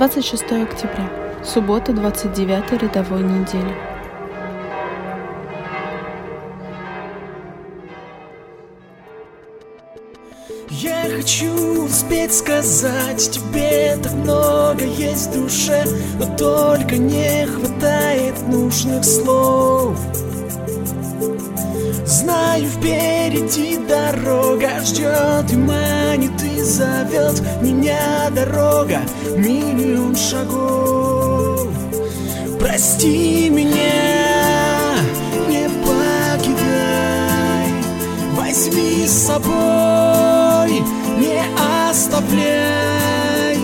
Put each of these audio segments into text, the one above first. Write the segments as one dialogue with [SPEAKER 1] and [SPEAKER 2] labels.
[SPEAKER 1] 26 октября. Суббота, 29 рядовой недели.
[SPEAKER 2] Я хочу успеть сказать тебе так много есть в душе, но только не хватает нужных слов. Знаю, впереди дорога ждет и манит зовет меня дорога миллион шагов. Прости меня, не покидай, возьми с собой, не оставляй,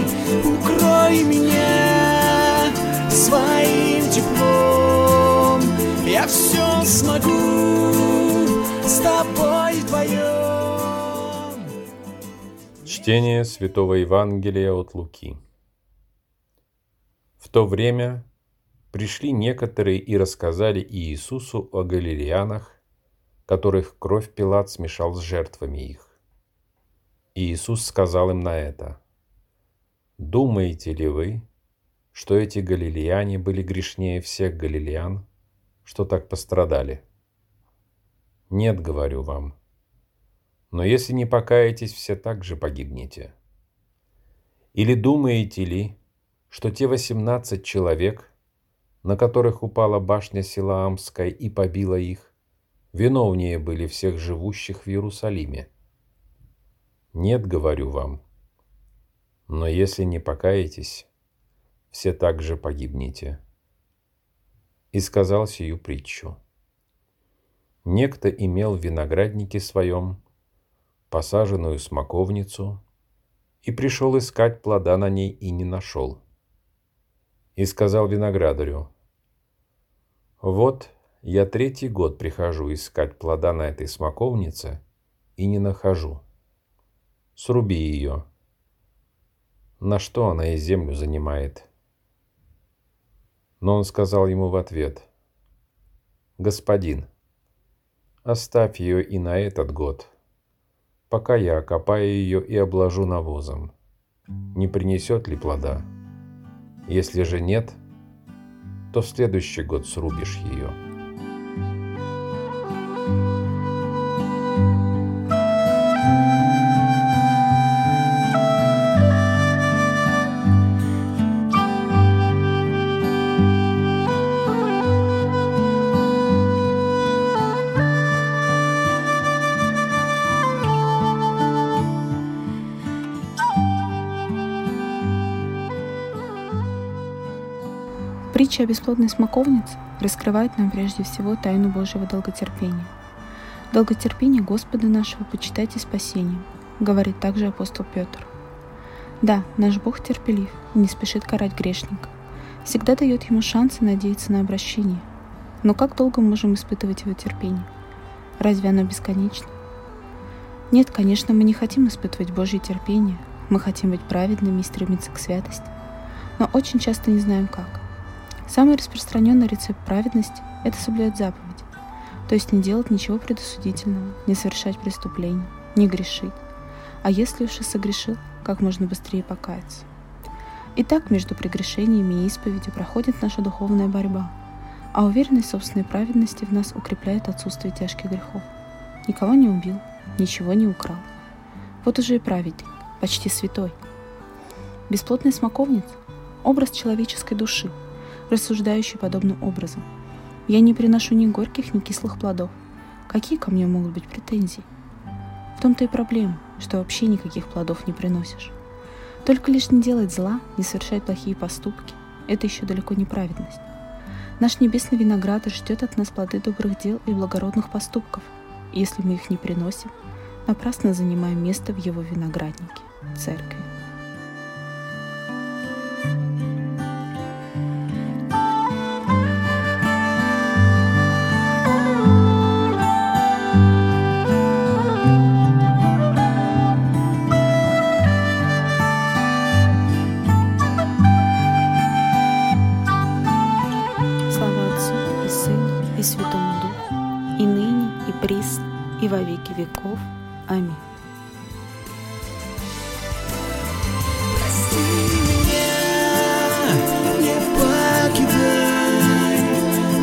[SPEAKER 2] укрой меня своим теплом. Я все смогу с тобой вдвоем.
[SPEAKER 3] Чтение Святого Евангелия от Луки. В то время пришли некоторые и рассказали Иисусу о галилеянах, которых кровь Пилат смешал с жертвами их. Иисус сказал им на это, «Думаете ли вы, что эти галилеяне были грешнее всех галилеян, что так пострадали? Нет, говорю вам. Но если не покаетесь, все так же погибнете. Или думаете ли, что те восемнадцать человек, на которых упала башня Силаамская и побила их, виновнее были всех живущих в Иерусалиме? Нет, говорю вам. Но если не покаетесь, все так же погибнете. И сказал сию притчу. Некто имел в винограднике своем посаженную смоковницу и пришел искать плода на ней и не нашел. И сказал виноградарю, «Вот я третий год прихожу искать плода на этой смоковнице и не нахожу. Сруби ее. На что она и землю занимает?» Но он сказал ему в ответ, «Господин, оставь ее и на этот год, пока я окопаю ее и обложу навозом. Не принесет ли плода? Если же нет, то в следующий год срубишь ее».
[SPEAKER 1] Притча о бесплодной смоковнице раскрывает нам прежде всего тайну Божьего долготерпения. Долготерпение Господа нашего почитайте спасением, говорит также апостол Петр. Да, наш Бог терпелив и не спешит карать грешника. Всегда дает ему шансы надеяться на обращение. Но как долго мы можем испытывать его терпение? Разве оно бесконечно? Нет, конечно, мы не хотим испытывать Божье терпение, мы хотим быть праведными и стремиться к святости, но очень часто не знаем как. Самый распространенный рецепт праведности – это соблюдать заповедь, то есть не делать ничего предосудительного, не совершать преступлений, не грешить. А если уж и согрешил, как можно быстрее покаяться. Итак, между прегрешениями и исповедью проходит наша духовная борьба, а уверенность собственной праведности в нас укрепляет отсутствие тяжких грехов. Никого не убил, ничего не украл. Вот уже и праведник, почти святой. Бесплотная смоковница – образ человеческой души – рассуждающий подобным образом. Я не приношу ни горьких, ни кислых плодов. Какие ко мне могут быть претензии? В том-то и проблема, что вообще никаких плодов не приносишь. Только лишь не делать зла, не совершать плохие поступки – это еще далеко не праведность. Наш небесный виноград ждет от нас плоды добрых дел и благородных поступков. Если мы их не приносим, напрасно занимаем место в его винограднике – церкви. и во веки веков. Аминь.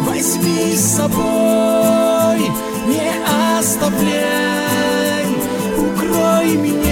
[SPEAKER 2] возьми с собой, не оставляй, укрой меня.